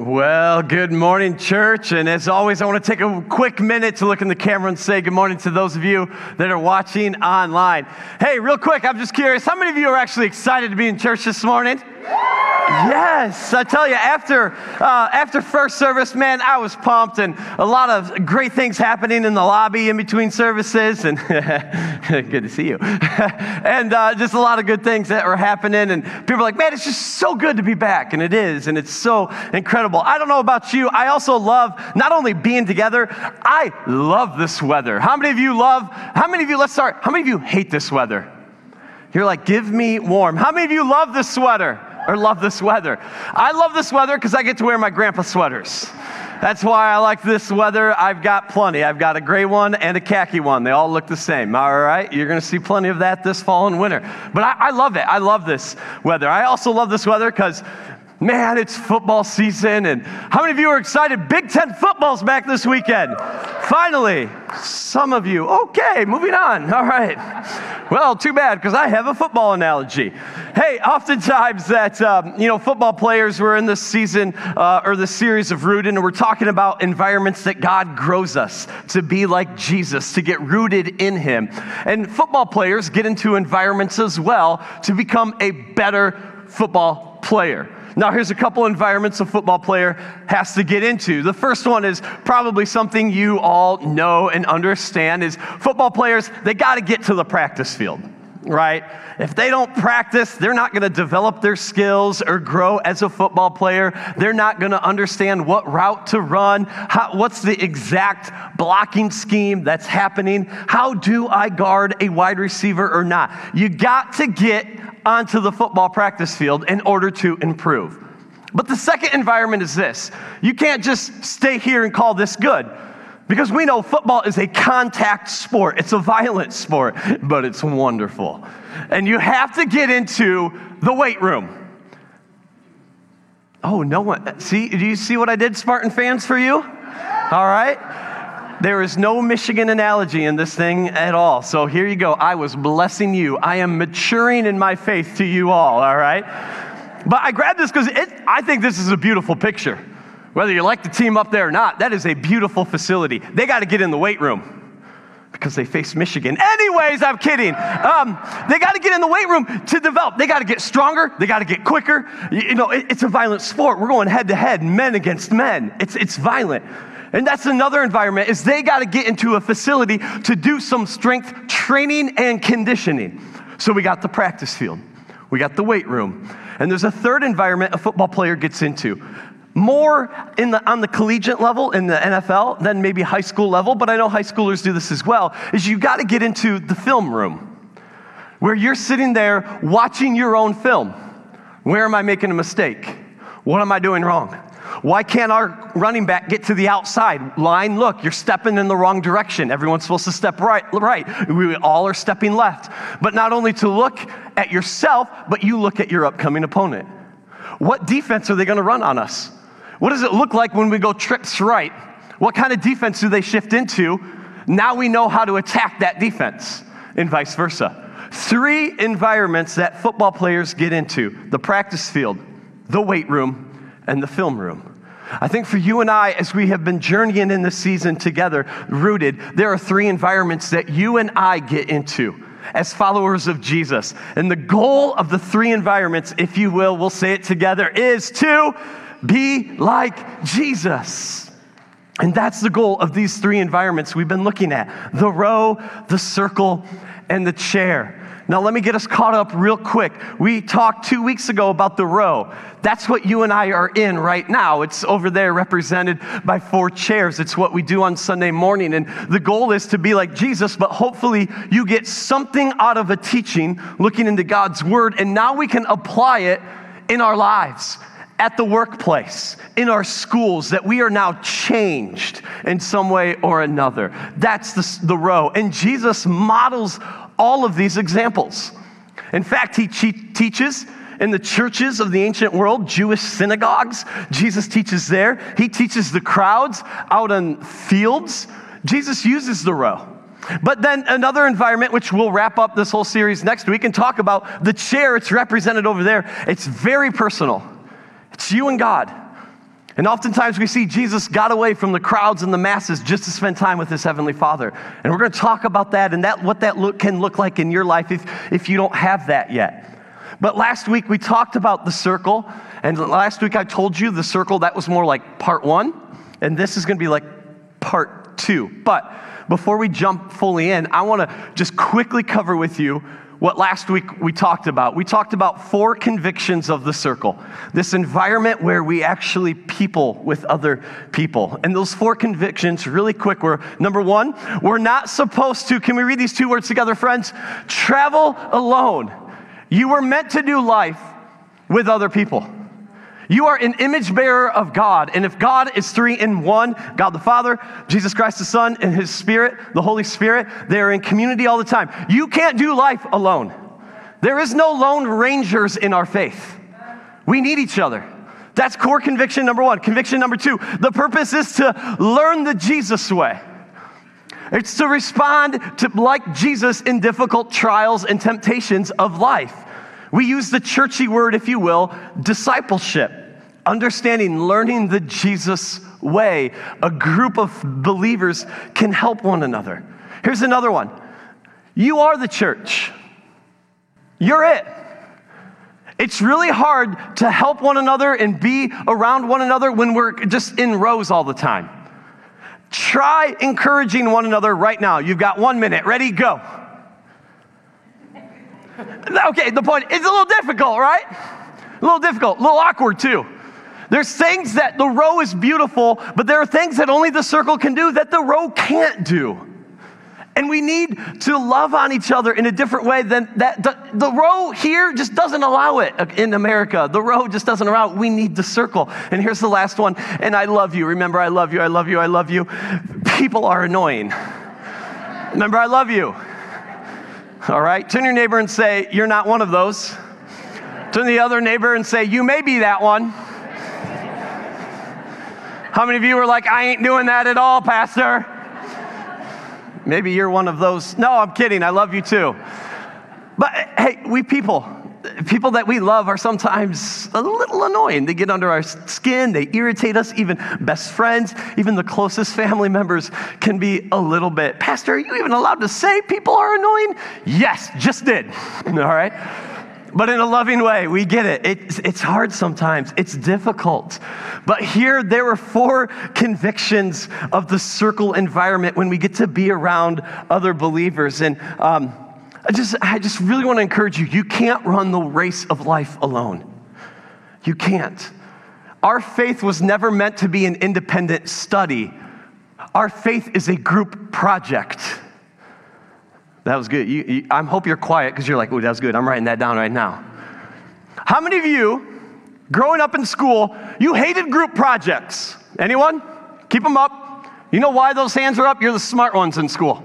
Well, good morning, church. And as always, I want to take a quick minute to look in the camera and say good morning to those of you that are watching online. Hey, real quick, I'm just curious how many of you are actually excited to be in church this morning? Yes, I tell you, after uh, after first service, man, I was pumped, and a lot of great things happening in the lobby in between services, and good to see you, and uh, just a lot of good things that were happening, and people are like, man, it's just so good to be back, and it is, and it's so incredible. I don't know about you, I also love not only being together, I love this weather. How many of you love? How many of you? Let's start. How many of you hate this weather? You're like, give me warm. How many of you love this sweater? Or love this weather. I love this weather because I get to wear my grandpa sweaters. That's why I like this weather. I've got plenty. I've got a gray one and a khaki one. They all look the same. All right? You're going to see plenty of that this fall and winter. But I, I love it. I love this weather. I also love this weather because Man, it's football season, and how many of you are excited? Big Ten football's back this weekend. Finally, some of you. Okay, moving on. All right. Well, too bad because I have a football analogy. Hey, oftentimes that um, you know football players were in this season uh, or the series of rooted, and we're talking about environments that God grows us to be like Jesus, to get rooted in Him. And football players get into environments as well to become a better football player. Now, here's a couple environments a football player has to get into. The first one is probably something you all know and understand is football players, they got to get to the practice field, right? If they don't practice, they're not going to develop their skills or grow as a football player. They're not going to understand what route to run, how, what's the exact blocking scheme that's happening. How do I guard a wide receiver or not? You got to get onto the football practice field in order to improve. But the second environment is this you can't just stay here and call this good. Because we know football is a contact sport. It's a violent sport, but it's wonderful. And you have to get into the weight room. Oh, no one. See, do you see what I did, Spartan fans, for you? All right. There is no Michigan analogy in this thing at all. So here you go. I was blessing you. I am maturing in my faith to you all, all right? But I grabbed this because I think this is a beautiful picture. Whether you like the team up there or not, that is a beautiful facility. They got to get in the weight room because they face Michigan. Anyways, I'm kidding. Um, they got to get in the weight room to develop. They got to get stronger. They got to get quicker. You, you know, it, it's a violent sport. We're going head to head, men against men. It's, it's violent. And that's another environment is they got to get into a facility to do some strength training and conditioning. So we got the practice field. We got the weight room. And there's a third environment a football player gets into. More in the, on the collegiate level in the NFL than maybe high school level, but I know high schoolers do this as well, is you got to get into the film room where you're sitting there watching your own film. Where am I making a mistake? What am I doing wrong? Why can't our running back get to the outside line? Look, you're stepping in the wrong direction. Everyone's supposed to step right, right. We all are stepping left. But not only to look at yourself, but you look at your upcoming opponent. What defense are they going to run on us? What does it look like when we go trips right? What kind of defense do they shift into? Now we know how to attack that defense, and vice versa. Three environments that football players get into the practice field, the weight room, and the film room. I think for you and I, as we have been journeying in this season together, rooted, there are three environments that you and I get into as followers of Jesus. And the goal of the three environments, if you will, we'll say it together, is to be like Jesus. And that's the goal of these three environments we've been looking at the row, the circle, and the chair. Now, let me get us caught up real quick. We talked two weeks ago about the row. That's what you and I are in right now. It's over there represented by four chairs. It's what we do on Sunday morning. And the goal is to be like Jesus, but hopefully you get something out of a teaching looking into God's word, and now we can apply it in our lives at the workplace, in our schools, that we are now changed in some way or another. That's the, the row. And Jesus models all of these examples. In fact, he teaches in the churches of the ancient world, Jewish synagogues. Jesus teaches there. He teaches the crowds out on fields. Jesus uses the row. But then another environment, which we'll wrap up this whole series next week and talk about the chair, it's represented over there. It's very personal. It's you and God. And oftentimes we see Jesus got away from the crowds and the masses just to spend time with his heavenly Father. And we're going to talk about that and that what that look, can look like in your life if, if you don't have that yet. But last week we talked about the circle, and last week I told you the circle that was more like part one, and this is going to be like part two. But before we jump fully in, I want to just quickly cover with you what last week we talked about. We talked about four convictions of the circle, this environment where we actually people with other people. And those four convictions, really quick, were number one, we're not supposed to, can we read these two words together, friends? Travel alone. You were meant to do life with other people. You are an image bearer of God. And if God is three in one God the Father, Jesus Christ the Son, and His Spirit, the Holy Spirit, they are in community all the time. You can't do life alone. There is no lone rangers in our faith. We need each other. That's core conviction number one. Conviction number two the purpose is to learn the Jesus way. It's to respond to like Jesus in difficult trials and temptations of life. We use the churchy word, if you will, discipleship understanding, learning the Jesus way. A group of believers can help one another. Here's another one you are the church, you're it. It's really hard to help one another and be around one another when we're just in rows all the time. Try encouraging one another right now. You've got one minute. Ready? Go. Okay, the point, it's a little difficult, right? A little difficult, a little awkward too. There's things that the row is beautiful, but there are things that only the circle can do that the row can't do. And we need to love on each other in a different way than that. The, the, row here just doesn't allow it in America. The row just doesn't allow it. We need the circle. And here's the last one. And I love you. Remember, I love you. I love you. I love you. People are annoying. Remember, I love you. All right? Turn your neighbor and say, You're not one of those. Turn the other neighbor and say, You may be that one. How many of you are like, I ain't doing that at all, Pastor? Maybe you're one of those. No, I'm kidding. I love you too. But hey, we people, people that we love are sometimes a little annoying. They get under our skin, they irritate us. Even best friends, even the closest family members can be a little bit. Pastor, are you even allowed to say people are annoying? Yes, just did. All right? But in a loving way. We get it. It's, it's hard sometimes, it's difficult. But here, there were four convictions of the circle environment when we get to be around other believers. And um, I, just, I just really want to encourage you you can't run the race of life alone. You can't. Our faith was never meant to be an independent study. Our faith is a group project. That was good. You, you, I hope you're quiet because you're like, oh, that was good. I'm writing that down right now. How many of you, growing up in school, you hated group projects? Anyone? Keep them up. You know why those hands are up? You're the smart ones in school.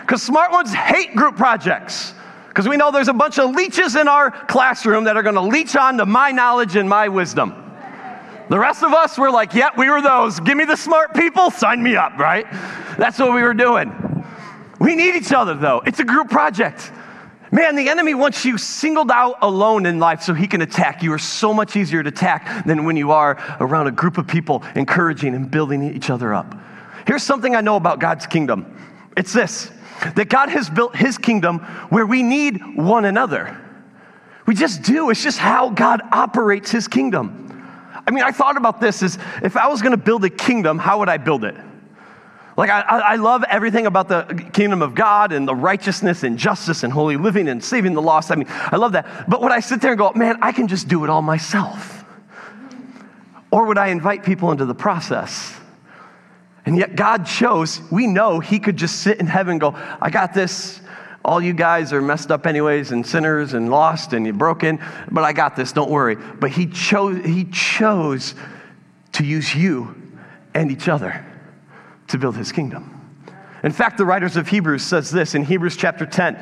Because smart ones hate group projects. Because we know there's a bunch of leeches in our classroom that are going to leech on to my knowledge and my wisdom. The rest of us were like, yeah, we were those. Give me the smart people, sign me up, right? That's what we were doing. We need each other, though. It's a group project. Man, the enemy wants you singled out alone in life so he can attack. You are so much easier to attack than when you are around a group of people encouraging and building each other up. Here's something I know about God's kingdom it's this that God has built his kingdom where we need one another. We just do. It's just how God operates his kingdom. I mean, I thought about this as if I was going to build a kingdom, how would I build it? Like, I, I love everything about the kingdom of God and the righteousness and justice and holy living and saving the lost. I mean, I love that. But would I sit there and go, man, I can just do it all myself? Or would I invite people into the process? And yet, God chose, we know He could just sit in heaven and go, I got this. All you guys are messed up, anyways, and sinners and lost and you're broken, but I got this, don't worry. But He chose, he chose to use you and each other to build his kingdom. In fact, the writers of Hebrews says this in Hebrews chapter 10.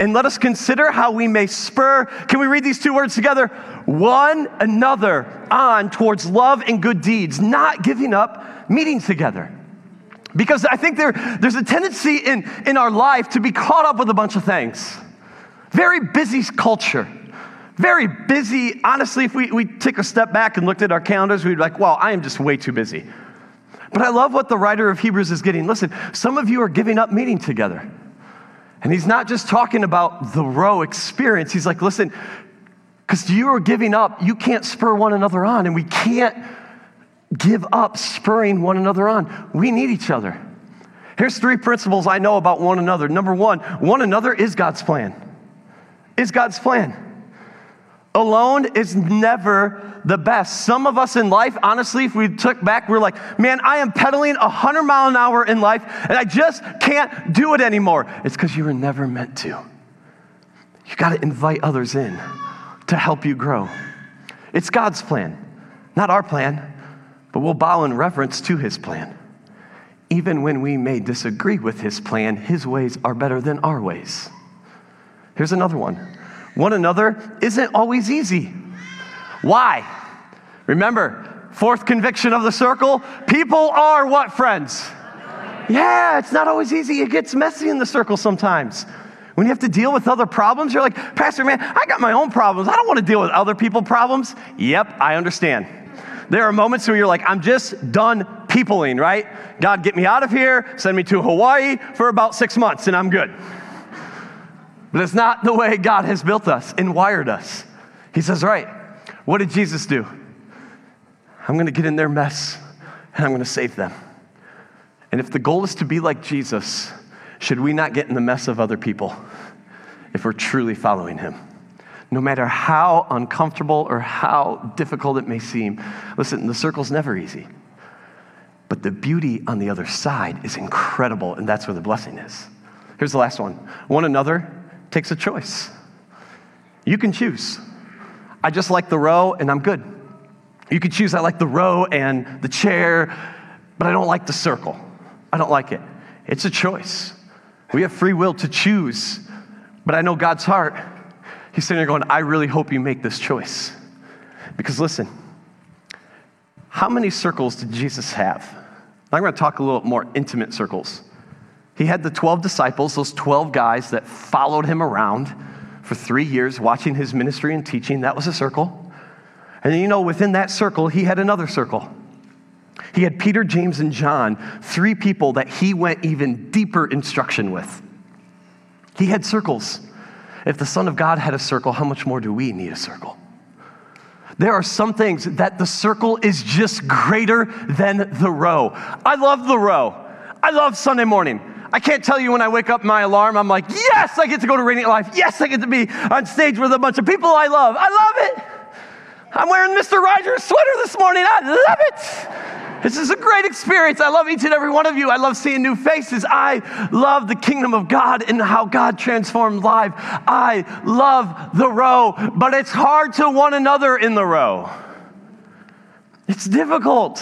And let us consider how we may spur, can we read these two words together? One another on towards love and good deeds, not giving up meeting together. Because I think there, there's a tendency in, in our life to be caught up with a bunch of things. Very busy culture very busy. Honestly, if we, we take a step back and looked at our calendars, we'd be like, wow, I am just way too busy. But I love what the writer of Hebrews is getting. Listen, some of you are giving up meeting together. And he's not just talking about the row experience. He's like, listen, because you are giving up, you can't spur one another on, and we can't give up spurring one another on. We need each other. Here's three principles I know about one another. Number one, one another is God's plan. Is God's plan. Alone is never the best. Some of us in life, honestly, if we took back, we're like, man, I am pedaling 100 mile an hour in life and I just can't do it anymore. It's because you were never meant to. You got to invite others in to help you grow. It's God's plan, not our plan, but we'll bow in reverence to his plan. Even when we may disagree with his plan, his ways are better than our ways. Here's another one one another isn't always easy. Why? Remember, fourth conviction of the circle people are what, friends? Yeah, it's not always easy. It gets messy in the circle sometimes. When you have to deal with other problems, you're like, Pastor, man, I got my own problems. I don't want to deal with other people's problems. Yep, I understand. There are moments where you're like, I'm just done peopling, right? God, get me out of here, send me to Hawaii for about six months, and I'm good. But it's not the way God has built us and wired us. He says, Right, what did Jesus do? I'm going to get in their mess and I'm going to save them. And if the goal is to be like Jesus, should we not get in the mess of other people if we're truly following him? No matter how uncomfortable or how difficult it may seem. Listen, the circle's never easy. But the beauty on the other side is incredible, and that's where the blessing is. Here's the last one one another takes a choice. You can choose. I just like the row and I'm good. You can choose, I like the row and the chair, but I don't like the circle. I don't like it. It's a choice. We have free will to choose, but I know God's heart. He's sitting there going, I really hope you make this choice. Because listen, how many circles did Jesus have? I'm going to talk a little more intimate circles. He had the 12 disciples, those 12 guys that followed him around for three years, watching his ministry and teaching. That was a circle. And you know, within that circle, he had another circle. He had Peter, James, and John, three people that he went even deeper instruction with. He had circles. If the Son of God had a circle, how much more do we need a circle? There are some things that the circle is just greater than the row. I love the row. I love Sunday morning. I can't tell you when I wake up my alarm, I'm like, yes, I get to go to Radiant Life. Yes, I get to be on stage with a bunch of people I love. I love it. I'm wearing Mr. Rogers' sweater this morning. I love it. This is a great experience. I love each and every one of you. I love seeing new faces. I love the kingdom of God and how God transformed life. I love the row, but it's hard to one another in the row. It's difficult.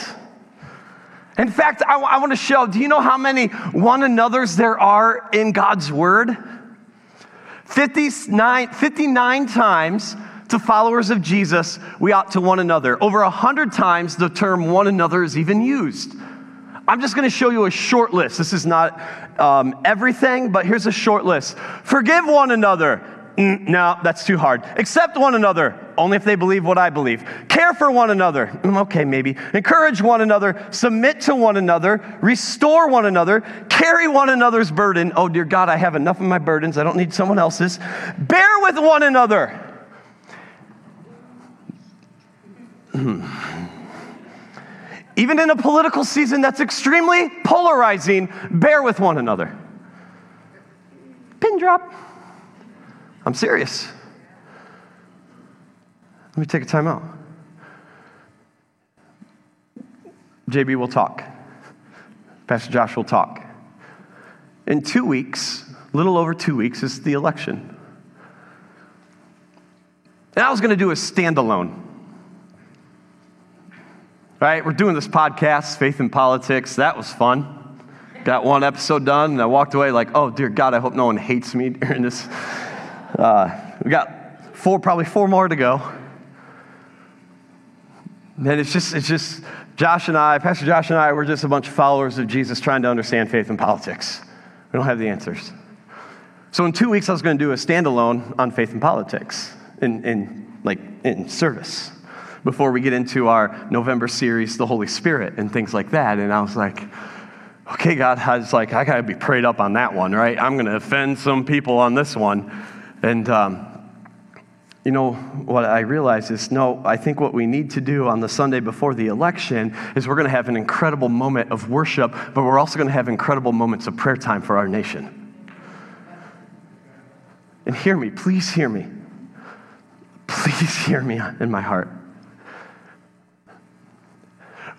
In fact, I, I want to show do you know how many one another's there are in God's word? 59, 59 times to followers of Jesus, we ought to one another. Over 100 times, the term one another is even used. I'm just going to show you a short list. This is not um, everything, but here's a short list. Forgive one another. Mm, no, that's too hard. Accept one another, only if they believe what I believe. Care for one another. Mm, okay, maybe. Encourage one another. Submit to one another. Restore one another. Carry one another's burden. Oh, dear God, I have enough of my burdens. I don't need someone else's. Bear with one another. Even in a political season that's extremely polarizing, bear with one another. Pin drop. I'm serious. Let me take a time out. JB will talk. Pastor Josh will talk. In two weeks, little over two weeks, is the election. And I was going to do a standalone. Right? We're doing this podcast, Faith in Politics. That was fun. Got one episode done, and I walked away like, oh, dear God, I hope no one hates me during this uh, we got four, probably four more to go. And it's just, it's just Josh and I, Pastor Josh and I, we're just a bunch of followers of Jesus trying to understand faith and politics. We don't have the answers. So in two weeks, I was going to do a standalone on faith and politics. in, in like in service before we get into our November series, The Holy Spirit, and things like that. And I was like, okay, God, I was like, I got to be prayed up on that one, right? I'm going to offend some people on this one. And, um, you know, what I realize is no, I think what we need to do on the Sunday before the election is we're going to have an incredible moment of worship, but we're also going to have incredible moments of prayer time for our nation. And hear me, please hear me. Please hear me in my heart.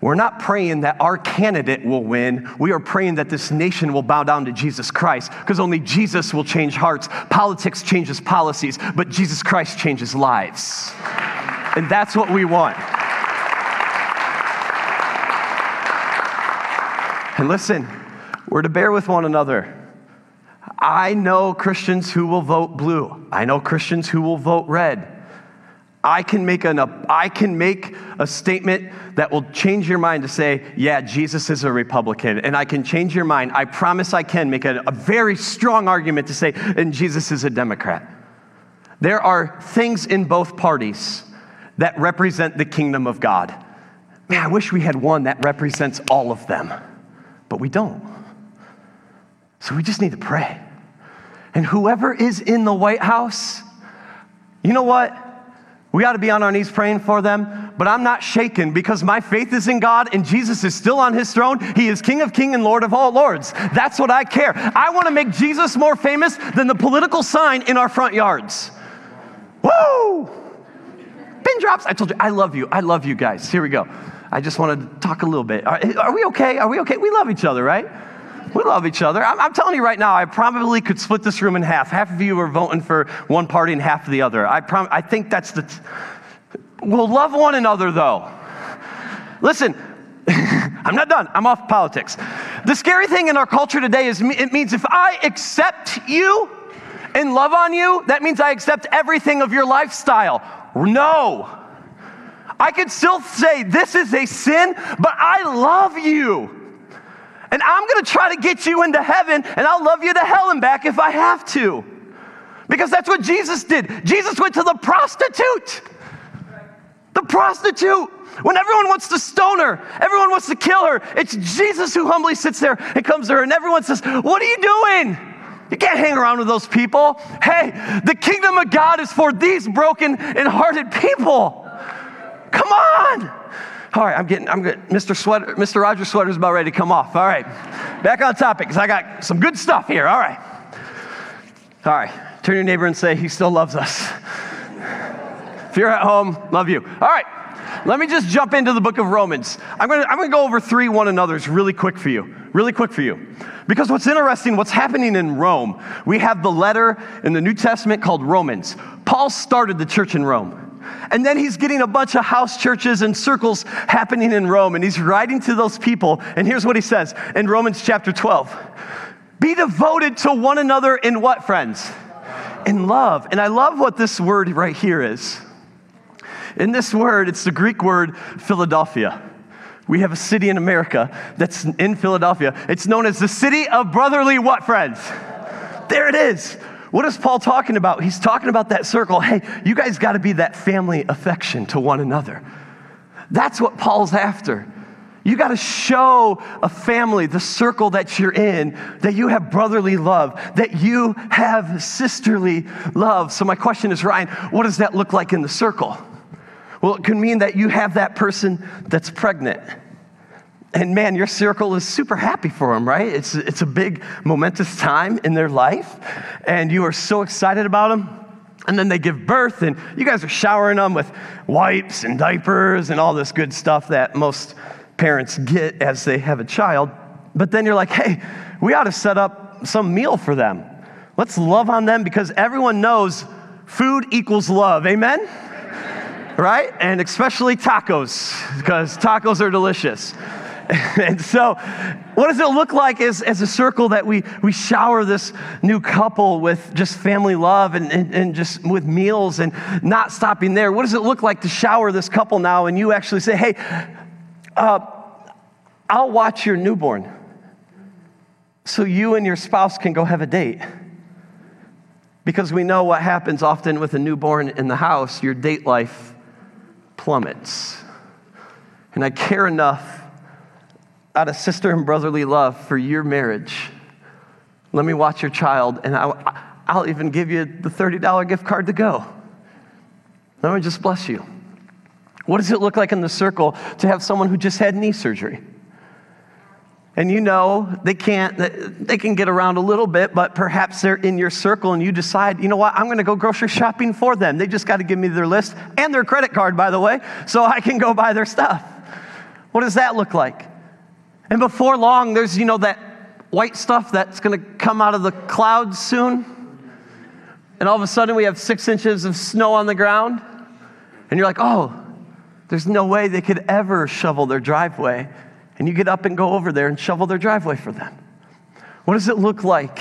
We're not praying that our candidate will win. We are praying that this nation will bow down to Jesus Christ because only Jesus will change hearts. Politics changes policies, but Jesus Christ changes lives. And that's what we want. And listen, we're to bear with one another. I know Christians who will vote blue. I know Christians who will vote red. I can make an, I can make a statement that will change your mind to say, yeah, Jesus is a Republican. And I can change your mind. I promise I can make a, a very strong argument to say, and Jesus is a Democrat. There are things in both parties that represent the kingdom of God. Man, I wish we had one that represents all of them, but we don't. So we just need to pray. And whoever is in the White House, you know what? We ought to be on our knees praying for them, but I'm not shaken because my faith is in God and Jesus is still on his throne. He is King of King and Lord of all lords. That's what I care. I want to make Jesus more famous than the political sign in our front yards. Woo! Pin drops. I told you, I love you. I love you guys. Here we go. I just want to talk a little bit. Are, are we okay? Are we okay? We love each other, right? We love each other. I'm, I'm, telling you right now, I probably could split this room in half. Half of you are voting for one party and half of the other. I, prom- I think that's the. T- we'll love one another, though. Listen, I'm not done. I'm off politics. The scary thing in our culture today is it means if I accept you and love on you, that means I accept everything of your lifestyle. No. I could still say this is a sin, but I love you. And I'm going to try to get you into heaven, and I'll love you to hell and back if I have to. Because that's what Jesus did. Jesus went to the prostitute. The prostitute. When everyone wants to stone her, everyone wants to kill her, it's Jesus who humbly sits there and comes to her, and everyone says, What are you doing? You can't hang around with those people. Hey, the kingdom of God is for these broken and hearted people. Come on. All right, I'm getting, I'm good. Mr. Sweater, Mr. Rogers Sweater's about ready to come off. All right, back on topic because I got some good stuff here. All right. All right, turn your neighbor and say, He still loves us. if you're at home, love you. All right, let me just jump into the book of Romans. I'm gonna, I'm gonna go over three one another's really quick for you. Really quick for you. Because what's interesting, what's happening in Rome, we have the letter in the New Testament called Romans. Paul started the church in Rome. And then he's getting a bunch of house churches and circles happening in Rome, and he's writing to those people. And here's what he says in Romans chapter 12 Be devoted to one another in what, friends? In love. And I love what this word right here is. In this word, it's the Greek word Philadelphia. We have a city in America that's in Philadelphia. It's known as the city of brotherly what, friends? There it is. What is Paul talking about? He's talking about that circle. Hey, you guys got to be that family affection to one another. That's what Paul's after. You got to show a family, the circle that you're in, that you have brotherly love, that you have sisterly love. So, my question is, Ryan, what does that look like in the circle? Well, it could mean that you have that person that's pregnant and man, your circle is super happy for them, right? It's, it's a big, momentous time in their life, and you are so excited about them. And then they give birth, and you guys are showering them with wipes and diapers and all this good stuff that most parents get as they have a child. But then you're like, hey, we ought to set up some meal for them. Let's love on them because everyone knows food equals love. Amen? Right? And especially tacos, because tacos are delicious. and so, what does it look like as, as a circle that we, we shower this new couple with just family love and, and, and just with meals and not stopping there? What does it look like to shower this couple now and you actually say, hey, uh, I'll watch your newborn so you and your spouse can go have a date? Because we know what happens often with a newborn in the house, your date life plummets. And I care enough out of sister and brotherly love for your marriage. Let me watch your child, and I'll, I'll even give you the $30 gift card to go. Let me just bless you. What does it look like in the circle to have someone who just had knee surgery? And you know they can't, they can get around a little bit, but perhaps they're in your circle and you decide, you know what, I'm gonna go grocery shopping for them. They just gotta give me their list and their credit card, by the way, so I can go buy their stuff. What does that look like? And before long, there's, you know, that white stuff that's gonna come out of the clouds soon. And all of a sudden we have six inches of snow on the ground. And you're like, oh, there's no way they could ever shovel their driveway. And you get up and go over there and shovel their driveway for them. What does it look like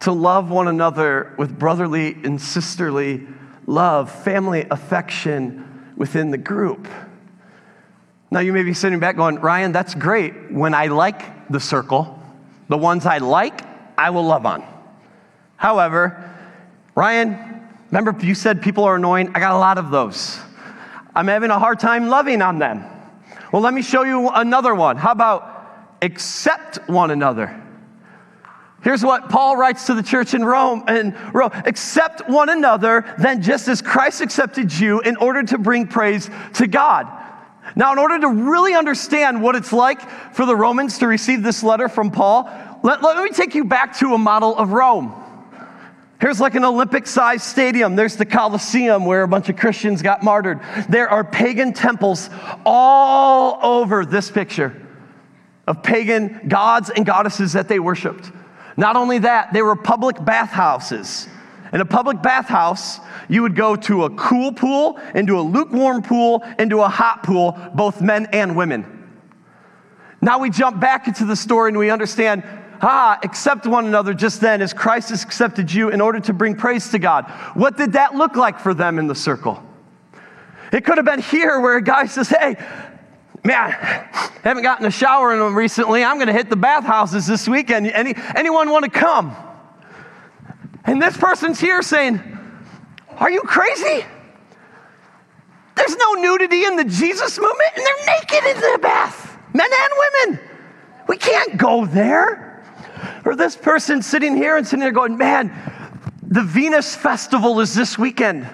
to love one another with brotherly and sisterly love, family affection within the group? Now, you may be sitting back going, Ryan, that's great. When I like the circle, the ones I like, I will love on. However, Ryan, remember you said people are annoying? I got a lot of those. I'm having a hard time loving on them. Well, let me show you another one. How about accept one another? Here's what Paul writes to the church in Rome and Rome, accept one another then just as Christ accepted you in order to bring praise to God. Now, in order to really understand what it's like for the Romans to receive this letter from Paul, let, let me take you back to a model of Rome. Here's like an Olympic sized stadium. There's the Colosseum where a bunch of Christians got martyred. There are pagan temples all over this picture of pagan gods and goddesses that they worshiped. Not only that, they were public bathhouses. In a public bathhouse, you would go to a cool pool, into a lukewarm pool, into a hot pool, both men and women. Now we jump back into the story and we understand ah, accept one another just then as Christ has accepted you in order to bring praise to God. What did that look like for them in the circle? It could have been here where a guy says, hey, man, haven't gotten a shower in them recently. I'm going to hit the bathhouses this weekend. Any, anyone want to come? And this person's here saying, Are you crazy? There's no nudity in the Jesus movement, and they're naked in the bath, men and women. We can't go there. Or this person sitting here and sitting there going, man, the Venus Festival is this weekend.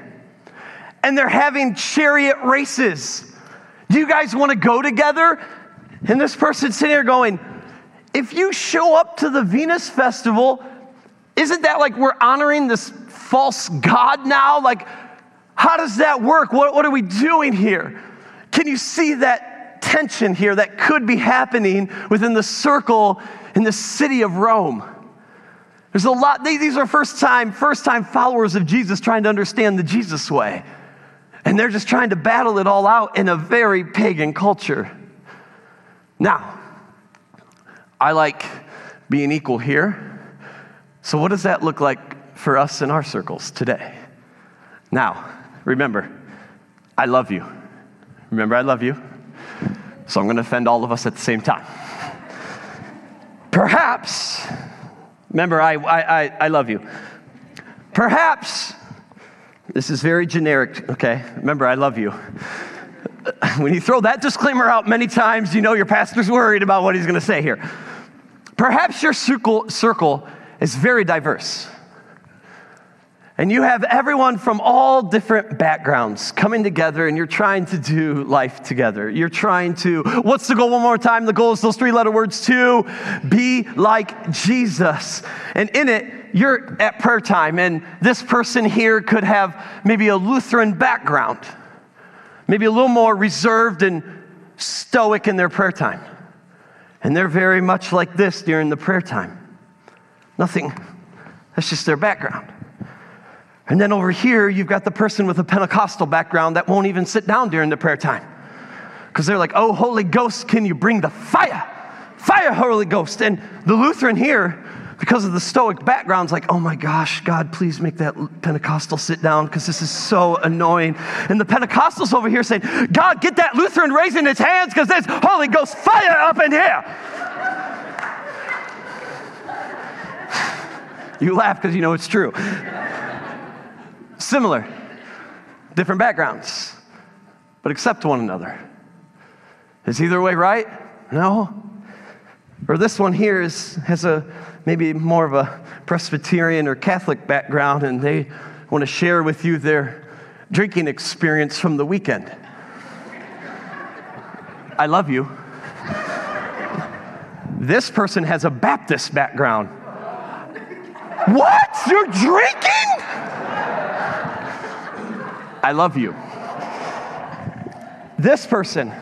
And they're having chariot races. Do you guys want to go together? And this person sitting here going, if you show up to the Venus Festival, isn't that like we're honoring this false god now? Like, how does that work? What, what are we doing here? Can you see that tension here that could be happening within the circle in the city of Rome. There's a lot, these are first time, first time followers of Jesus trying to understand the Jesus way. And they're just trying to battle it all out in a very pagan culture. Now, I like being equal here. So, what does that look like for us in our circles today? Now, remember, I love you. Remember, I love you. So, I'm going to offend all of us at the same time. Perhaps, remember, I, I, I I love you. Perhaps, this is very generic, okay? Remember, I love you. When you throw that disclaimer out many times, you know your pastor's worried about what he's gonna say here. Perhaps your circle, circle is very diverse. And you have everyone from all different backgrounds coming together, and you're trying to do life together. You're trying to, what's the goal one more time? The goal is those three letter words to be like Jesus. And in it, you're at prayer time, and this person here could have maybe a Lutheran background, maybe a little more reserved and stoic in their prayer time. And they're very much like this during the prayer time. Nothing, that's just their background. And then over here, you've got the person with a Pentecostal background that won't even sit down during the prayer time. Because they're like, oh, Holy Ghost, can you bring the fire? Fire, Holy Ghost. And the Lutheran here, because of the Stoic background, is like, oh my gosh, God, please make that Pentecostal sit down because this is so annoying. And the Pentecostals over here saying, God, get that Lutheran raising his hands because there's Holy Ghost fire up in here. You laugh because you know it's true. similar, different backgrounds, but accept one another. Is either way right? No. Or this one here is, has a maybe more of a Presbyterian or Catholic background, and they want to share with you their drinking experience from the weekend. I love you. This person has a Baptist background. What? You're drinking? I love you. This person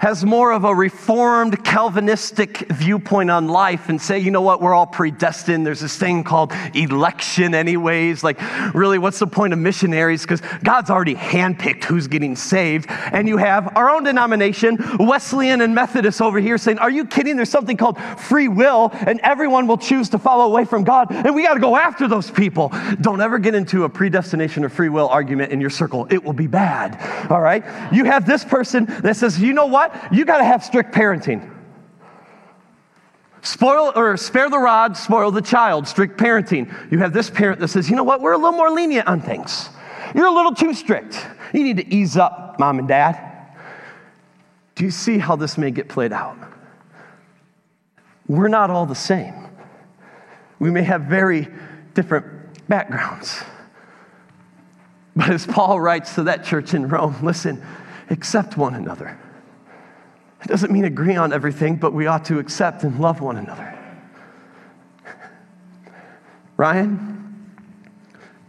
has more of a reformed Calvinistic viewpoint on life and say, you know what, we're all predestined. There's this thing called election, anyways. Like, really, what's the point of missionaries? Because God's already handpicked who's getting saved. And you have our own denomination, Wesleyan and Methodist over here, saying, are you kidding? There's something called free will, and everyone will choose to follow away from God, and we got to go after those people. Don't ever get into a predestination or free will argument in your circle, it will be bad. All right? You have this person that says, you know what? You got to have strict parenting. Spoil or spare the rod, spoil the child, strict parenting. You have this parent that says, you know what, we're a little more lenient on things. You're a little too strict. You need to ease up, mom and dad. Do you see how this may get played out? We're not all the same. We may have very different backgrounds. But as Paul writes to that church in Rome, listen, accept one another. It doesn't mean agree on everything, but we ought to accept and love one another. Ryan,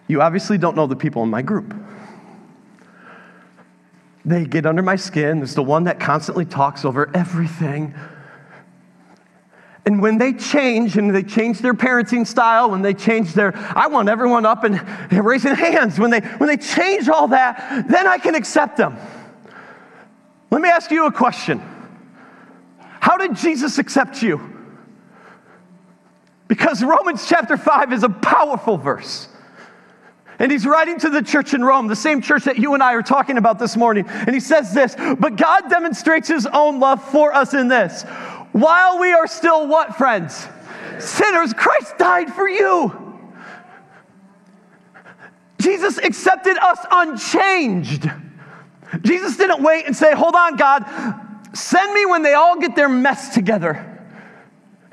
you obviously don't know the people in my group. They get under my skin. There's the one that constantly talks over everything. And when they change and they change their parenting style, when they change their, I want everyone up and raising hands, when they, when they change all that, then I can accept them. Let me ask you a question. How did Jesus accept you? Because Romans chapter 5 is a powerful verse. And he's writing to the church in Rome, the same church that you and I are talking about this morning. And he says this, but God demonstrates his own love for us in this. While we are still what, friends? Sinners, Christ died for you. Jesus accepted us unchanged. Jesus didn't wait and say, Hold on, God, Send me when they all get their mess together.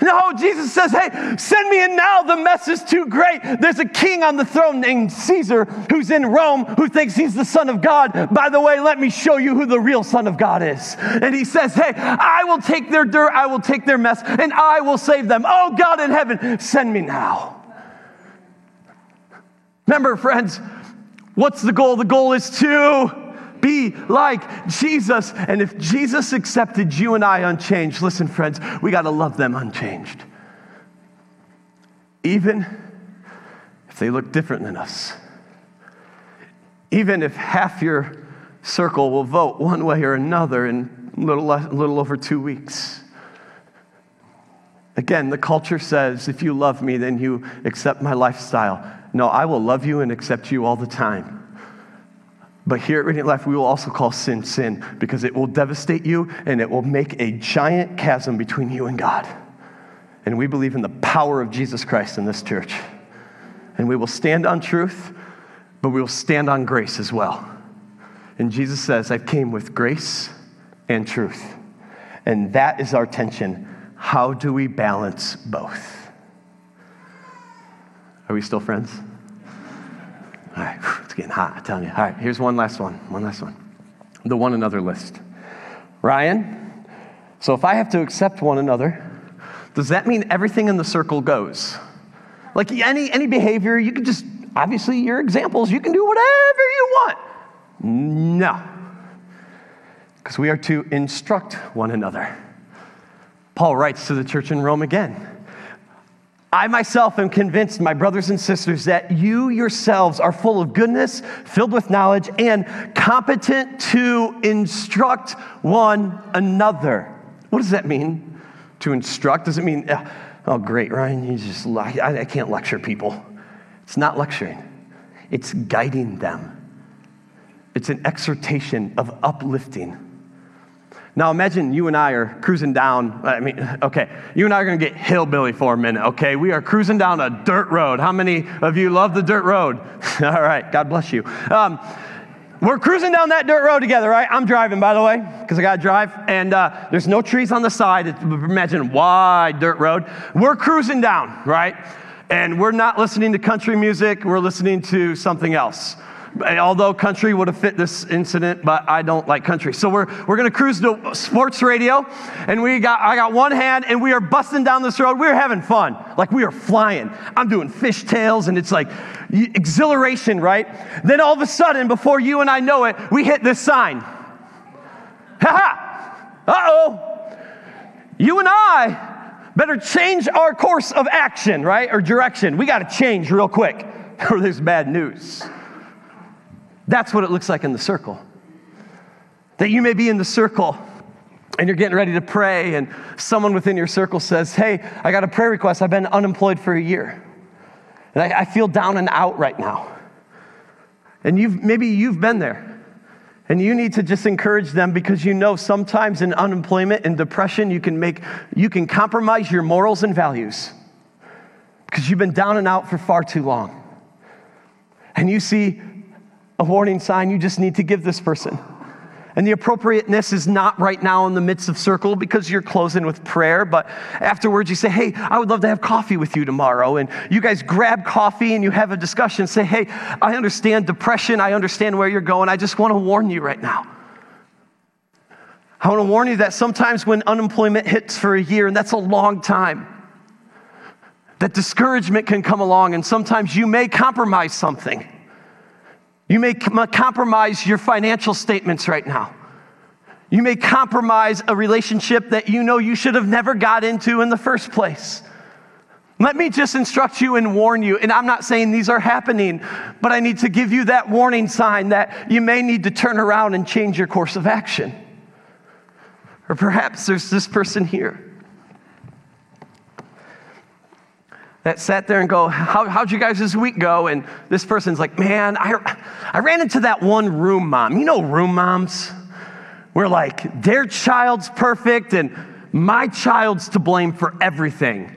No, Jesus says, hey, send me in now. The mess is too great. There's a king on the throne named Caesar who's in Rome who thinks he's the Son of God. By the way, let me show you who the real Son of God is. And he says, hey, I will take their dirt, I will take their mess, and I will save them. Oh, God in heaven, send me now. Remember, friends, what's the goal? The goal is to be like Jesus. And if Jesus accepted you and I unchanged, listen, friends, we got to love them unchanged. Even if they look different than us. Even if half your circle will vote one way or another in a little, less, a little over two weeks. Again, the culture says if you love me, then you accept my lifestyle. No, I will love you and accept you all the time. But here at Radiant Life, we will also call sin sin because it will devastate you and it will make a giant chasm between you and God. And we believe in the power of Jesus Christ in this church. And we will stand on truth, but we will stand on grace as well. And Jesus says, I came with grace and truth. And that is our tension. How do we balance both? Are we still friends? All right, it's getting hot, I'm telling you. All right, here's one last one. One last one. The one another list. Ryan, so if I have to accept one another, does that mean everything in the circle goes? Like any, any behavior, you can just, obviously, your examples, you can do whatever you want. No. Because we are to instruct one another. Paul writes to the church in Rome again. I myself am convinced, my brothers and sisters, that you yourselves are full of goodness, filled with knowledge, and competent to instruct one another. What does that mean? To instruct? Does it mean, oh, oh great, Ryan, you just, I, I can't lecture people. It's not lecturing, it's guiding them. It's an exhortation of uplifting Now imagine you and I are cruising down. I mean, okay, you and I are going to get hillbilly for a minute, okay? We are cruising down a dirt road. How many of you love the dirt road? All right, God bless you. Um, we're cruising down that dirt road together, right? I'm driving, by the way, because I got to drive. And uh, there's no trees on the side. It's, imagine wide dirt road. We're cruising down, right? And we're not listening to country music. We're listening to something else although country would have fit this incident, but I don't like country. So we're, we're going to cruise to sports radio, and we got, I got one hand, and we are busting down this road. We're having fun. Like we are flying. I'm doing fishtails, and it's like exhilaration, right? Then all of a sudden, before you and I know it, we hit this sign. Ha ha! Uh oh! You and I better change our course of action, right? Or direction. We got to change real quick, or there's bad news. That's what it looks like in the circle. That you may be in the circle and you're getting ready to pray, and someone within your circle says, Hey, I got a prayer request. I've been unemployed for a year. And I, I feel down and out right now. And you've, maybe you've been there. And you need to just encourage them because you know sometimes in unemployment and depression, you can make, you can compromise your morals and values because you've been down and out for far too long. And you see a warning sign you just need to give this person. And the appropriateness is not right now in the midst of circle because you're closing with prayer, but afterwards you say, Hey, I would love to have coffee with you tomorrow. And you guys grab coffee and you have a discussion. Say, Hey, I understand depression. I understand where you're going. I just want to warn you right now. I want to warn you that sometimes when unemployment hits for a year, and that's a long time, that discouragement can come along, and sometimes you may compromise something. You may compromise your financial statements right now. You may compromise a relationship that you know you should have never got into in the first place. Let me just instruct you and warn you. And I'm not saying these are happening, but I need to give you that warning sign that you may need to turn around and change your course of action. Or perhaps there's this person here that sat there and go, How, How'd you guys this week go? And this person's like, Man, I, I ran into that one room mom. You know, room moms? We're like, Their child's perfect and my child's to blame for everything.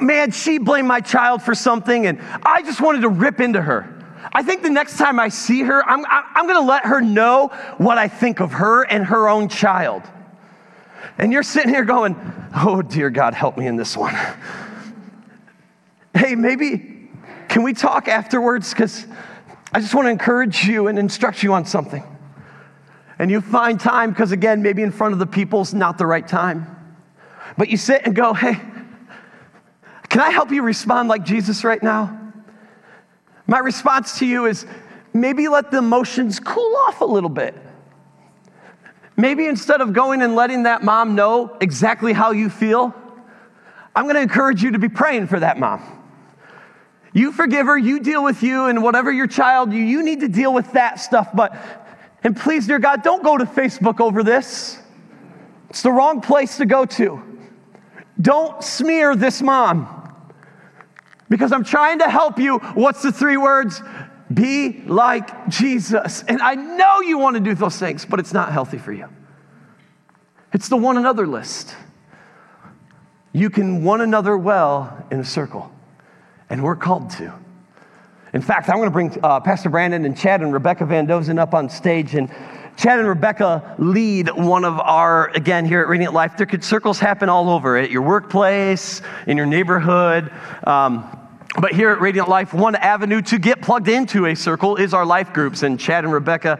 Man, she blamed my child for something and I just wanted to rip into her. I think the next time I see her, I'm, I'm to let her know what I think of her and her own child. And you're sitting here going, Oh, dear God, help me in this one hey, maybe can we talk afterwards? Because I just want to encourage you and instruct you on something. And you find time, because again, maybe in front of the people's not the right time. But you sit and go, hey, can I help you respond like Jesus right now? My response to you is maybe let the emotions cool off a little bit. Maybe instead of going and letting that mom know exactly how you feel, I'm going to encourage you to be praying for that mom. You forgive her, you deal with you, and whatever your child, you, you need to deal with that stuff. But, and please, dear God, don't go to Facebook over this. It's the wrong place to go to. Don't smear this mom. Because I'm trying to help you. What's the three words? Be like Jesus. And I know you want to do those things, but it's not healthy for you. It's the one another list. You can one another well in a circle and we're called to. In fact, I'm going to bring uh, Pastor Brandon and Chad and Rebecca Van Dozen up on stage. And Chad and Rebecca lead one of our, again, here at Radiant Life. There could circles happen all over at your workplace, in your neighborhood. Um, but here at Radiant Life, one avenue to get plugged into a circle is our life groups. And Chad and Rebecca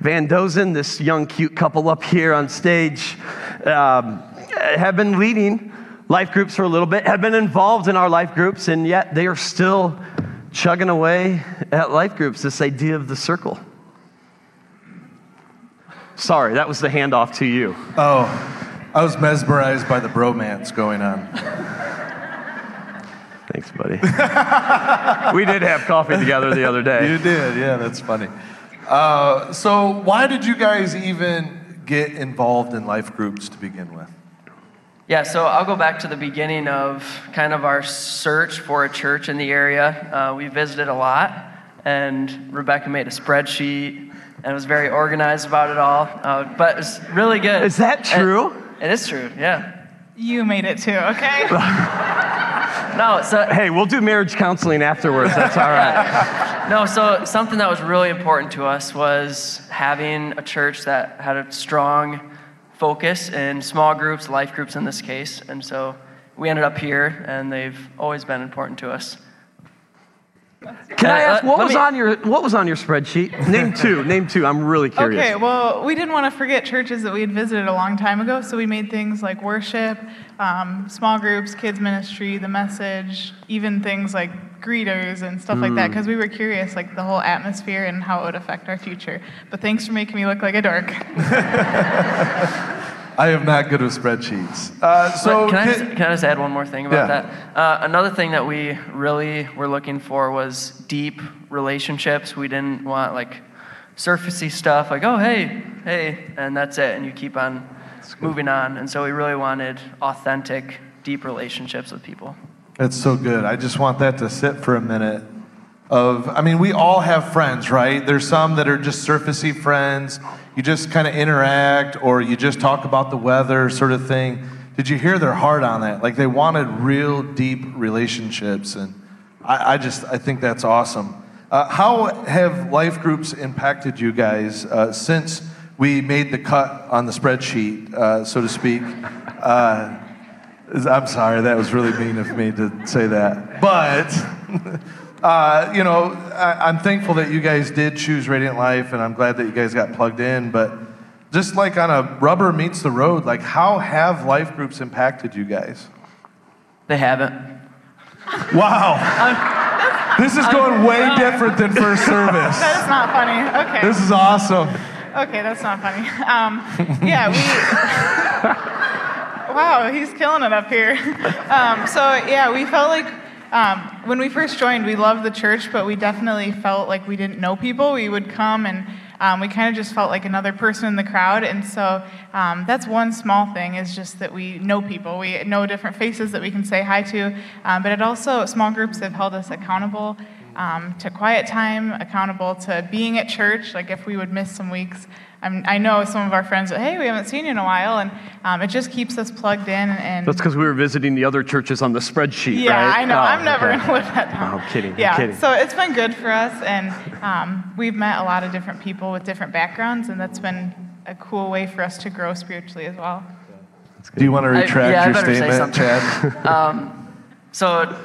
Van Dozen, this young, cute couple up here on stage, um, have been leading life groups for a little bit, have been involved in our life groups, and yet they are still chugging away at life groups, this idea of the circle. Sorry, that was the handoff to you. Oh, I was mesmerized by the bromance going on. Thanks, buddy. we did have coffee together the other day. You did, yeah, that's funny. Uh, so, why did you guys even get involved in life groups to begin with? Yeah, so I'll go back to the beginning of kind of our search for a church in the area. Uh, we visited a lot, and Rebecca made a spreadsheet, and was very organized about it all. Uh, but it's really good. Is that true? And it is true. Yeah. You made it too, okay? No. So Hey, we'll do marriage counseling afterwards. That's all right. No, so something that was really important to us was having a church that had a strong focus in small groups, life groups in this case. And so we ended up here, and they've always been important to us. Can I Uh, ask what let was me- on your what was on your spreadsheet? Name two. Name two. I'm really curious. Okay, well, we didn't want to forget churches that we had visited a long time ago, so we made things like worship, um, small groups, kids ministry, the message, even things like greeters and stuff like Hmm. that, because we were curious, like the whole atmosphere and how it would affect our future. But thanks for making me look like a dork. I am not good with spreadsheets. Uh, so can, I just, can I just add one more thing about Yeah. that? Uh, another thing that we really were looking for was deep relationships. We didn't want like surfacey stuff, like oh hey hey, and that's it, and you keep on moving on. And so we really wanted authentic, deep relationships with people. That's so good. I just want that to sit for a minute. Of, I mean, we all have friends, right? There's some that are just surfacey friends. You just kind of interact, or you just talk about the weather, sort of thing. Did you hear their heart on that? Like they wanted real deep relationships, and I, I just I think that's awesome. Uh, how have life groups impacted you guys uh, since we made the cut on the spreadsheet, uh, so to speak? Uh, I'm sorry, that was really mean of me to say that. But, uh, you know, I, I'm thankful that you guys did choose Radiant Life, and I'm glad that you guys got plugged in. But just like on a rubber meets the road, like how have life groups impacted you guys? They haven't. Wow. This is going way different than first service. that is not funny. Okay. This is awesome. Okay, that's not funny. Um, yeah, we. wow, he's killing it up here. Um, so yeah, we felt like um, when we first joined, we loved the church, but we definitely felt like we didn't know people. We would come and um, we kind of just felt like another person in the crowd, and so um, that's one small thing is just that we know people. We know different faces that we can say hi to, um, but it also small groups have held us accountable um, to quiet time, accountable to being at church. Like if we would miss some weeks, I'm, I know some of our friends. Hey, we haven't seen you in a while, and um, it just keeps us plugged in. And That's because we were visiting the other churches on the spreadsheet, yeah, right? I know. Oh, I'm never okay. gonna live that down. Oh, I'm kidding, I'm Yeah, kidding. so it's been good for us, and um, we've met a lot of different people with different backgrounds, and that's been a cool way for us to grow spiritually as well. Do you want to I- retract yeah, I your say statement, something. Chad? So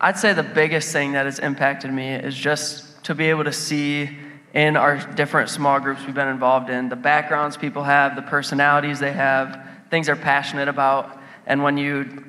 I'd say the biggest thing that has impacted me is just to be able to see in our different small groups we've been involved in the backgrounds people have, the personalities they have, things they're passionate about. And when you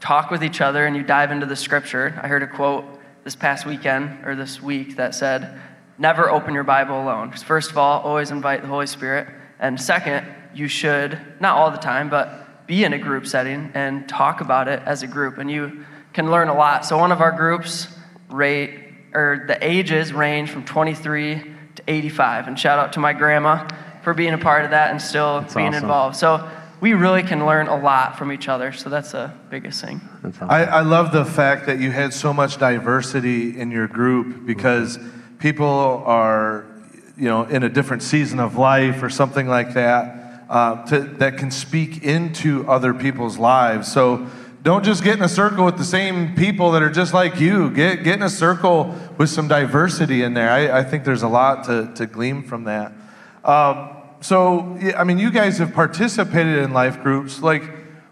talk with each other and you dive into the scripture, I heard a quote this past weekend or this week that said, Never open your Bible alone. First of all, always invite the Holy Spirit. And second, you should, not all the time, but be in a group setting and talk about it as a group. And you can learn a lot. So one of our groups rate or the ages range from 23 to 85. And shout out to my grandma for being a part of that and still being awesome. involved. So we really can learn a lot from each other. So that's the biggest thing. Awesome. I, I love the fact that you had so much diversity in your group because people are, you know, in a different season of life or something like that uh, to, that can speak into other people's lives. So don't just get in a circle with the same people that are just like you. Get, get in a circle with some diversity in there. I, I think there's a lot to, to glean from that. Um, so, I mean, you guys have participated in life groups. Like,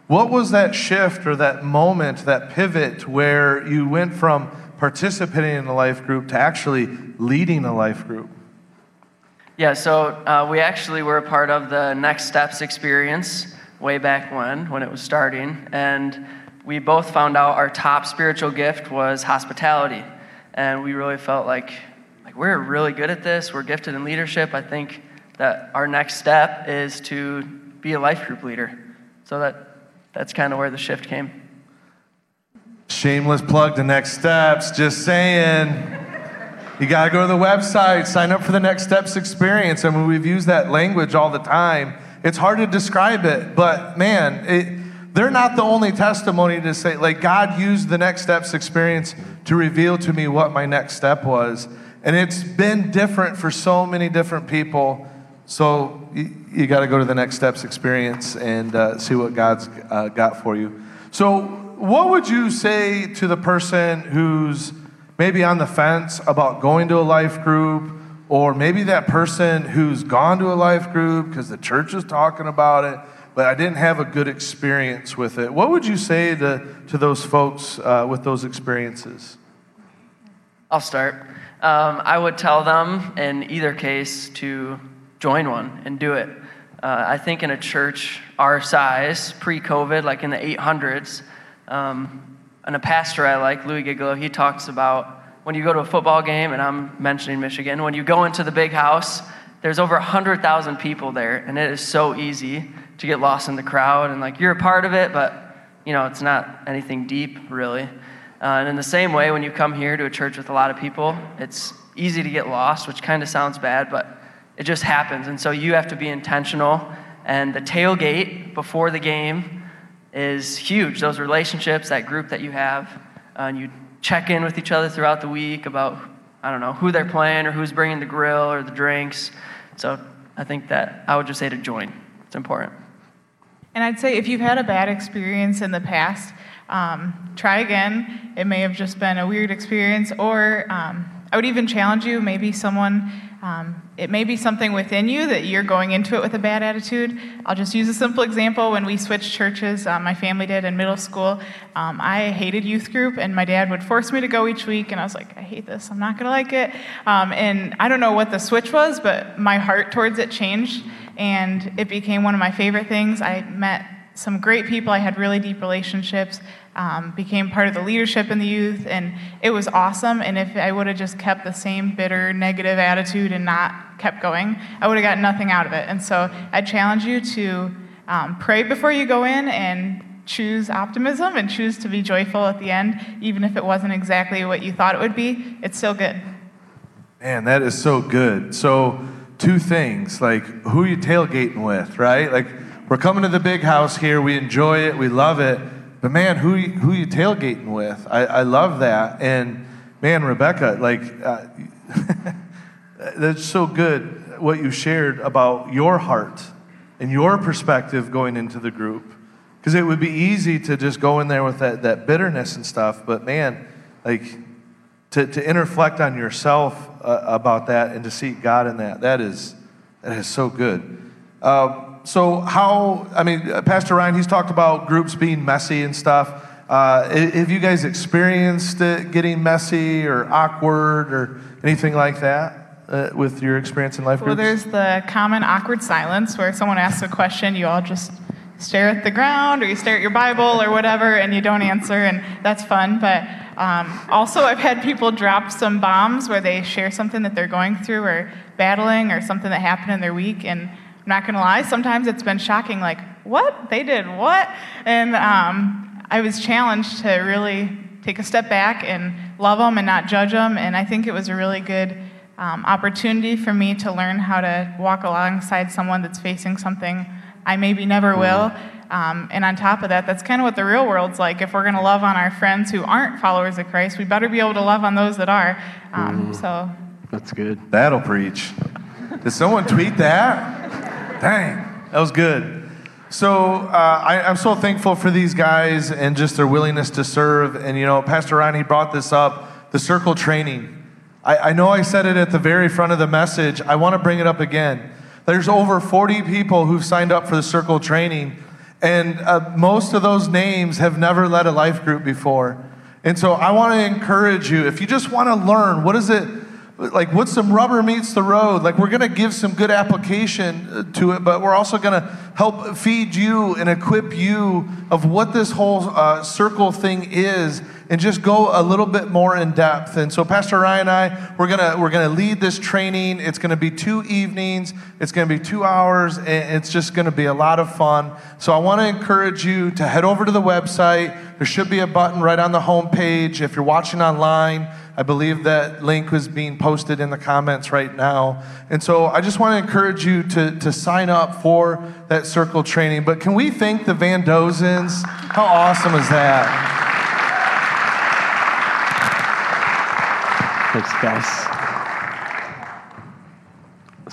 what was that shift or that moment, that pivot where you went from participating in a life group to actually leading a life group? Yeah, so uh, we actually were a part of the Next Steps experience way back when, when it was starting. And we both found out our top spiritual gift was hospitality. And we really felt like, like we're really good at this. We're gifted in leadership. I think that our next step is to be a life group leader. So that, that's kind of where the shift came. Shameless plug to Next Steps, just saying. You got to go to the website, sign up for the Next Steps experience. I mean, we've used that language all the time. It's hard to describe it, but man, it, they're not the only testimony to say, like, God used the Next Steps experience to reveal to me what my next step was. And it's been different for so many different people. So you, you got to go to the Next Steps experience and uh, see what God's uh, got for you. So, what would you say to the person who's maybe on the fence about going to a life group, or maybe that person who's gone to a life group because the church is talking about it, but I didn't have a good experience with it? What would you say to, to those folks uh, with those experiences? I'll start. Um, I would tell them in either case to join one and do it. Uh, I think in a church our size, pre COVID, like in the 800s, um, and a pastor I like, Louis Giglio, he talks about when you go to a football game, and I'm mentioning Michigan, when you go into the big house, there's over 100,000 people there, and it is so easy to get lost in the crowd. And like you're a part of it, but you know, it's not anything deep, really. Uh, and in the same way, when you come here to a church with a lot of people, it's easy to get lost, which kind of sounds bad, but it just happens. And so you have to be intentional. And the tailgate before the game is huge. Those relationships, that group that you have, uh, and you check in with each other throughout the week about, I don't know, who they're playing or who's bringing the grill or the drinks. So I think that I would just say to join. It's important. And I'd say if you've had a bad experience in the past, um, try again. It may have just been a weird experience, or um, I would even challenge you maybe someone, um, it may be something within you that you're going into it with a bad attitude. I'll just use a simple example. When we switched churches, um, my family did in middle school, um, I hated youth group, and my dad would force me to go each week, and I was like, I hate this, I'm not gonna like it. Um, and I don't know what the switch was, but my heart towards it changed, and it became one of my favorite things. I met some great people. I had really deep relationships, um, became part of the leadership in the youth, and it was awesome. And if I would have just kept the same bitter, negative attitude and not kept going, I would have got nothing out of it. And so I challenge you to um, pray before you go in and choose optimism and choose to be joyful at the end, even if it wasn't exactly what you thought it would be. It's still good. Man, that is so good. So, two things like who you tailgating with, right? Like, we're coming to the big house here. We enjoy it. We love it. But man, who you, who you tailgating with? I, I love that. And man, Rebecca, like uh, that's so good what you shared about your heart and your perspective going into the group. Because it would be easy to just go in there with that, that bitterness and stuff. But man, like to, to interflect on yourself uh, about that and to seek God in that, that is, that is so good. Uh, so how i mean uh, pastor ryan he's talked about groups being messy and stuff uh, have you guys experienced it getting messy or awkward or anything like that uh, with your experience in life well groups? there's the common awkward silence where someone asks a question you all just stare at the ground or you stare at your bible or whatever and you don't answer and that's fun but um, also i've had people drop some bombs where they share something that they're going through or battling or something that happened in their week and I'm not gonna lie, sometimes it's been shocking, like, what? They did what? And um, I was challenged to really take a step back and love them and not judge them. And I think it was a really good um, opportunity for me to learn how to walk alongside someone that's facing something I maybe never will. Um, and on top of that, that's kind of what the real world's like. If we're going to love on our friends who aren't followers of Christ, we better be able to love on those that are. Um, so That's good. That'll preach. Did someone tweet that? Dang, that was good. So uh, I, am so thankful for these guys and just their willingness to serve. And you know, Pastor Ryan, he brought this up the circle training. I, I know I said it at the very front of the message. I want to bring it up again. There's over 40 people who've signed up for the circle training, and uh, most of those names have never led a life group before. And so I want to encourage you if you just want to learn what is it like what some rubber meets the road? Like we're going to give some good application uh, to it but we're also going to help feed you and equip you of what this whole uh, circle thing is and just go a little bit more in depth. And so pastor ryan and i we're going to we're going to lead this training. It's going to be two evenings. It's going to be two hours and it's just going to be a lot of fun. So i want to encourage you to head over to the website. There should be a button right on the home page if you're watching online I believe that link was being posted in the comments right now. And so I just want to encourage you to, to sign up for that circle training. But can we thank the Van Dozens? How awesome is that? Thanks, guys.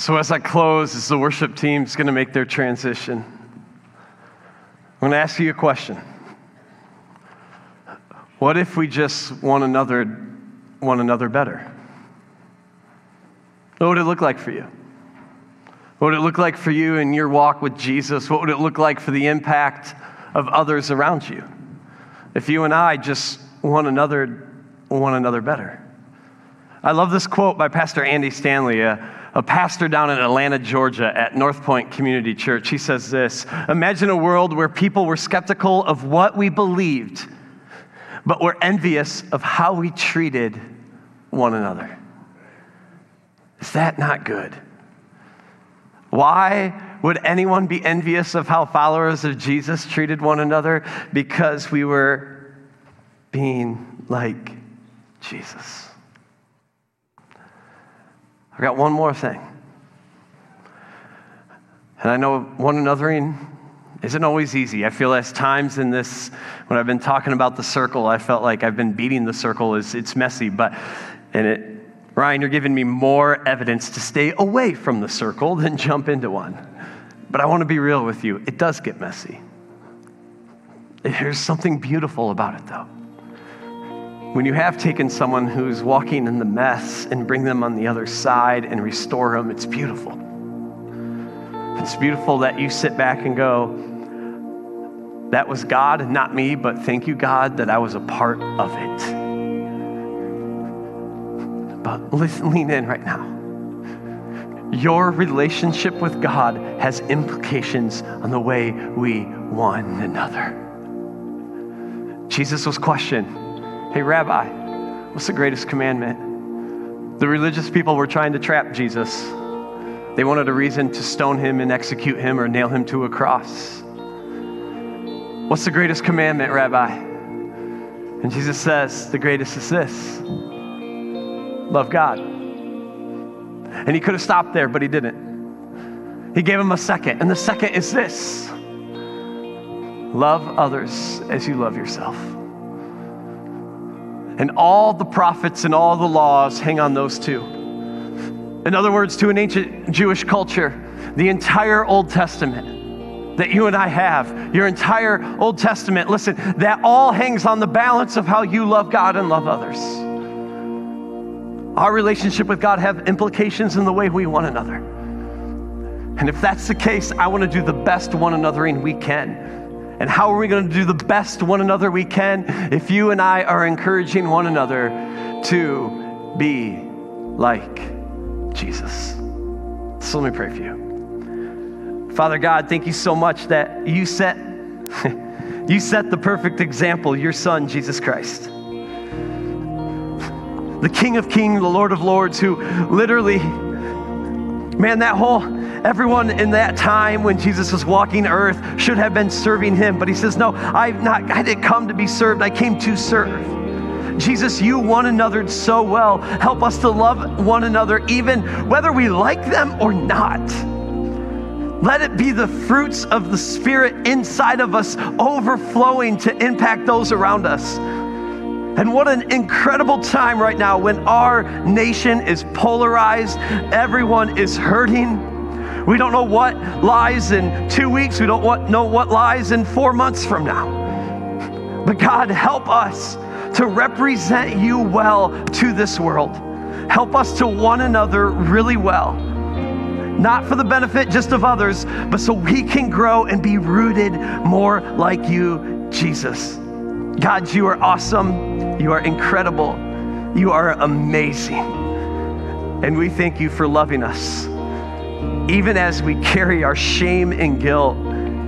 So, as I close, as the worship team's going to make their transition, I'm going to ask you a question. What if we just want another, one another better? What would it look like for you? What would it look like for you in your walk with Jesus? What would it look like for the impact of others around you? If you and I just one another, one another better. I love this quote by Pastor Andy Stanley, a, a pastor down in Atlanta, Georgia at North Point Community Church. He says this Imagine a world where people were skeptical of what we believed, but were envious of how we treated one another. Is that not good? Why would anyone be envious of how followers of Jesus treated one another? Because we were being like Jesus. I've got one more thing. And I know one anothering isn't always easy. I feel as times in this, when I've been talking about the circle, I felt like I've been beating the circle. It's, it's messy, but, and it, Ryan, you're giving me more evidence to stay away from the circle than jump into one. But I want to be real with you. It does get messy. There's something beautiful about it, though. When you have taken someone who's walking in the mess and bring them on the other side and restore them, it's beautiful. It's beautiful that you sit back and go, that was God, not me, but thank you, God, that I was a part of it. But listen, lean in right now. Your relationship with God has implications on the way we one another. Jesus was questioned Hey, Rabbi, what's the greatest commandment? The religious people were trying to trap Jesus. They wanted a reason to stone him and execute him or nail him to a cross. What's the greatest commandment, Rabbi? And Jesus says, The greatest is this love God. And he could have stopped there, but he didn't. He gave him a second, and the second is this love others as you love yourself. And all the prophets and all the laws hang on those two. In other words, to an ancient Jewish culture, the entire Old Testament that you and I have, your entire Old Testament, listen, that all hangs on the balance of how you love God and love others. Our relationship with God have implications in the way we one another. And if that's the case, I want to do the best one anothering we can. And how are we going to do the best one another we can if you and I are encouraging one another to be like Jesus? So let me pray for you. Father God, thank you so much that you set you set the perfect example, your son Jesus Christ. The King of Kings, the Lord of Lords who literally man that whole Everyone in that time when Jesus was walking earth should have been serving him, but he says, No, I've not, I didn't come to be served, I came to serve. Jesus, you one another so well. Help us to love one another, even whether we like them or not. Let it be the fruits of the Spirit inside of us overflowing to impact those around us. And what an incredible time right now when our nation is polarized, everyone is hurting. We don't know what lies in two weeks. We don't know what lies in four months from now. But God, help us to represent you well to this world. Help us to one another really well. Not for the benefit just of others, but so we can grow and be rooted more like you, Jesus. God, you are awesome. You are incredible. You are amazing. And we thank you for loving us. Even as we carry our shame and guilt,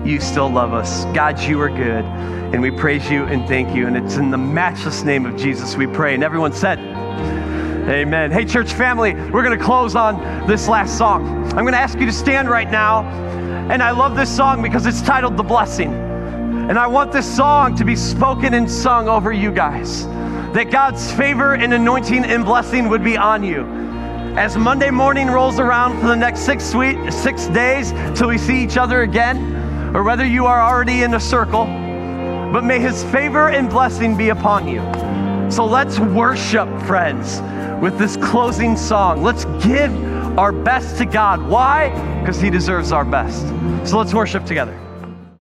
you still love us. God, you are good. And we praise you and thank you. And it's in the matchless name of Jesus we pray. And everyone said, Amen. Hey, church family, we're going to close on this last song. I'm going to ask you to stand right now. And I love this song because it's titled The Blessing. And I want this song to be spoken and sung over you guys. That God's favor and anointing and blessing would be on you as Monday morning rolls around for the next six week, six days till we see each other again, or whether you are already in a circle, but may His favor and blessing be upon you. So let's worship, friends, with this closing song. Let's give our best to God. Why? Because He deserves our best. So let's worship together.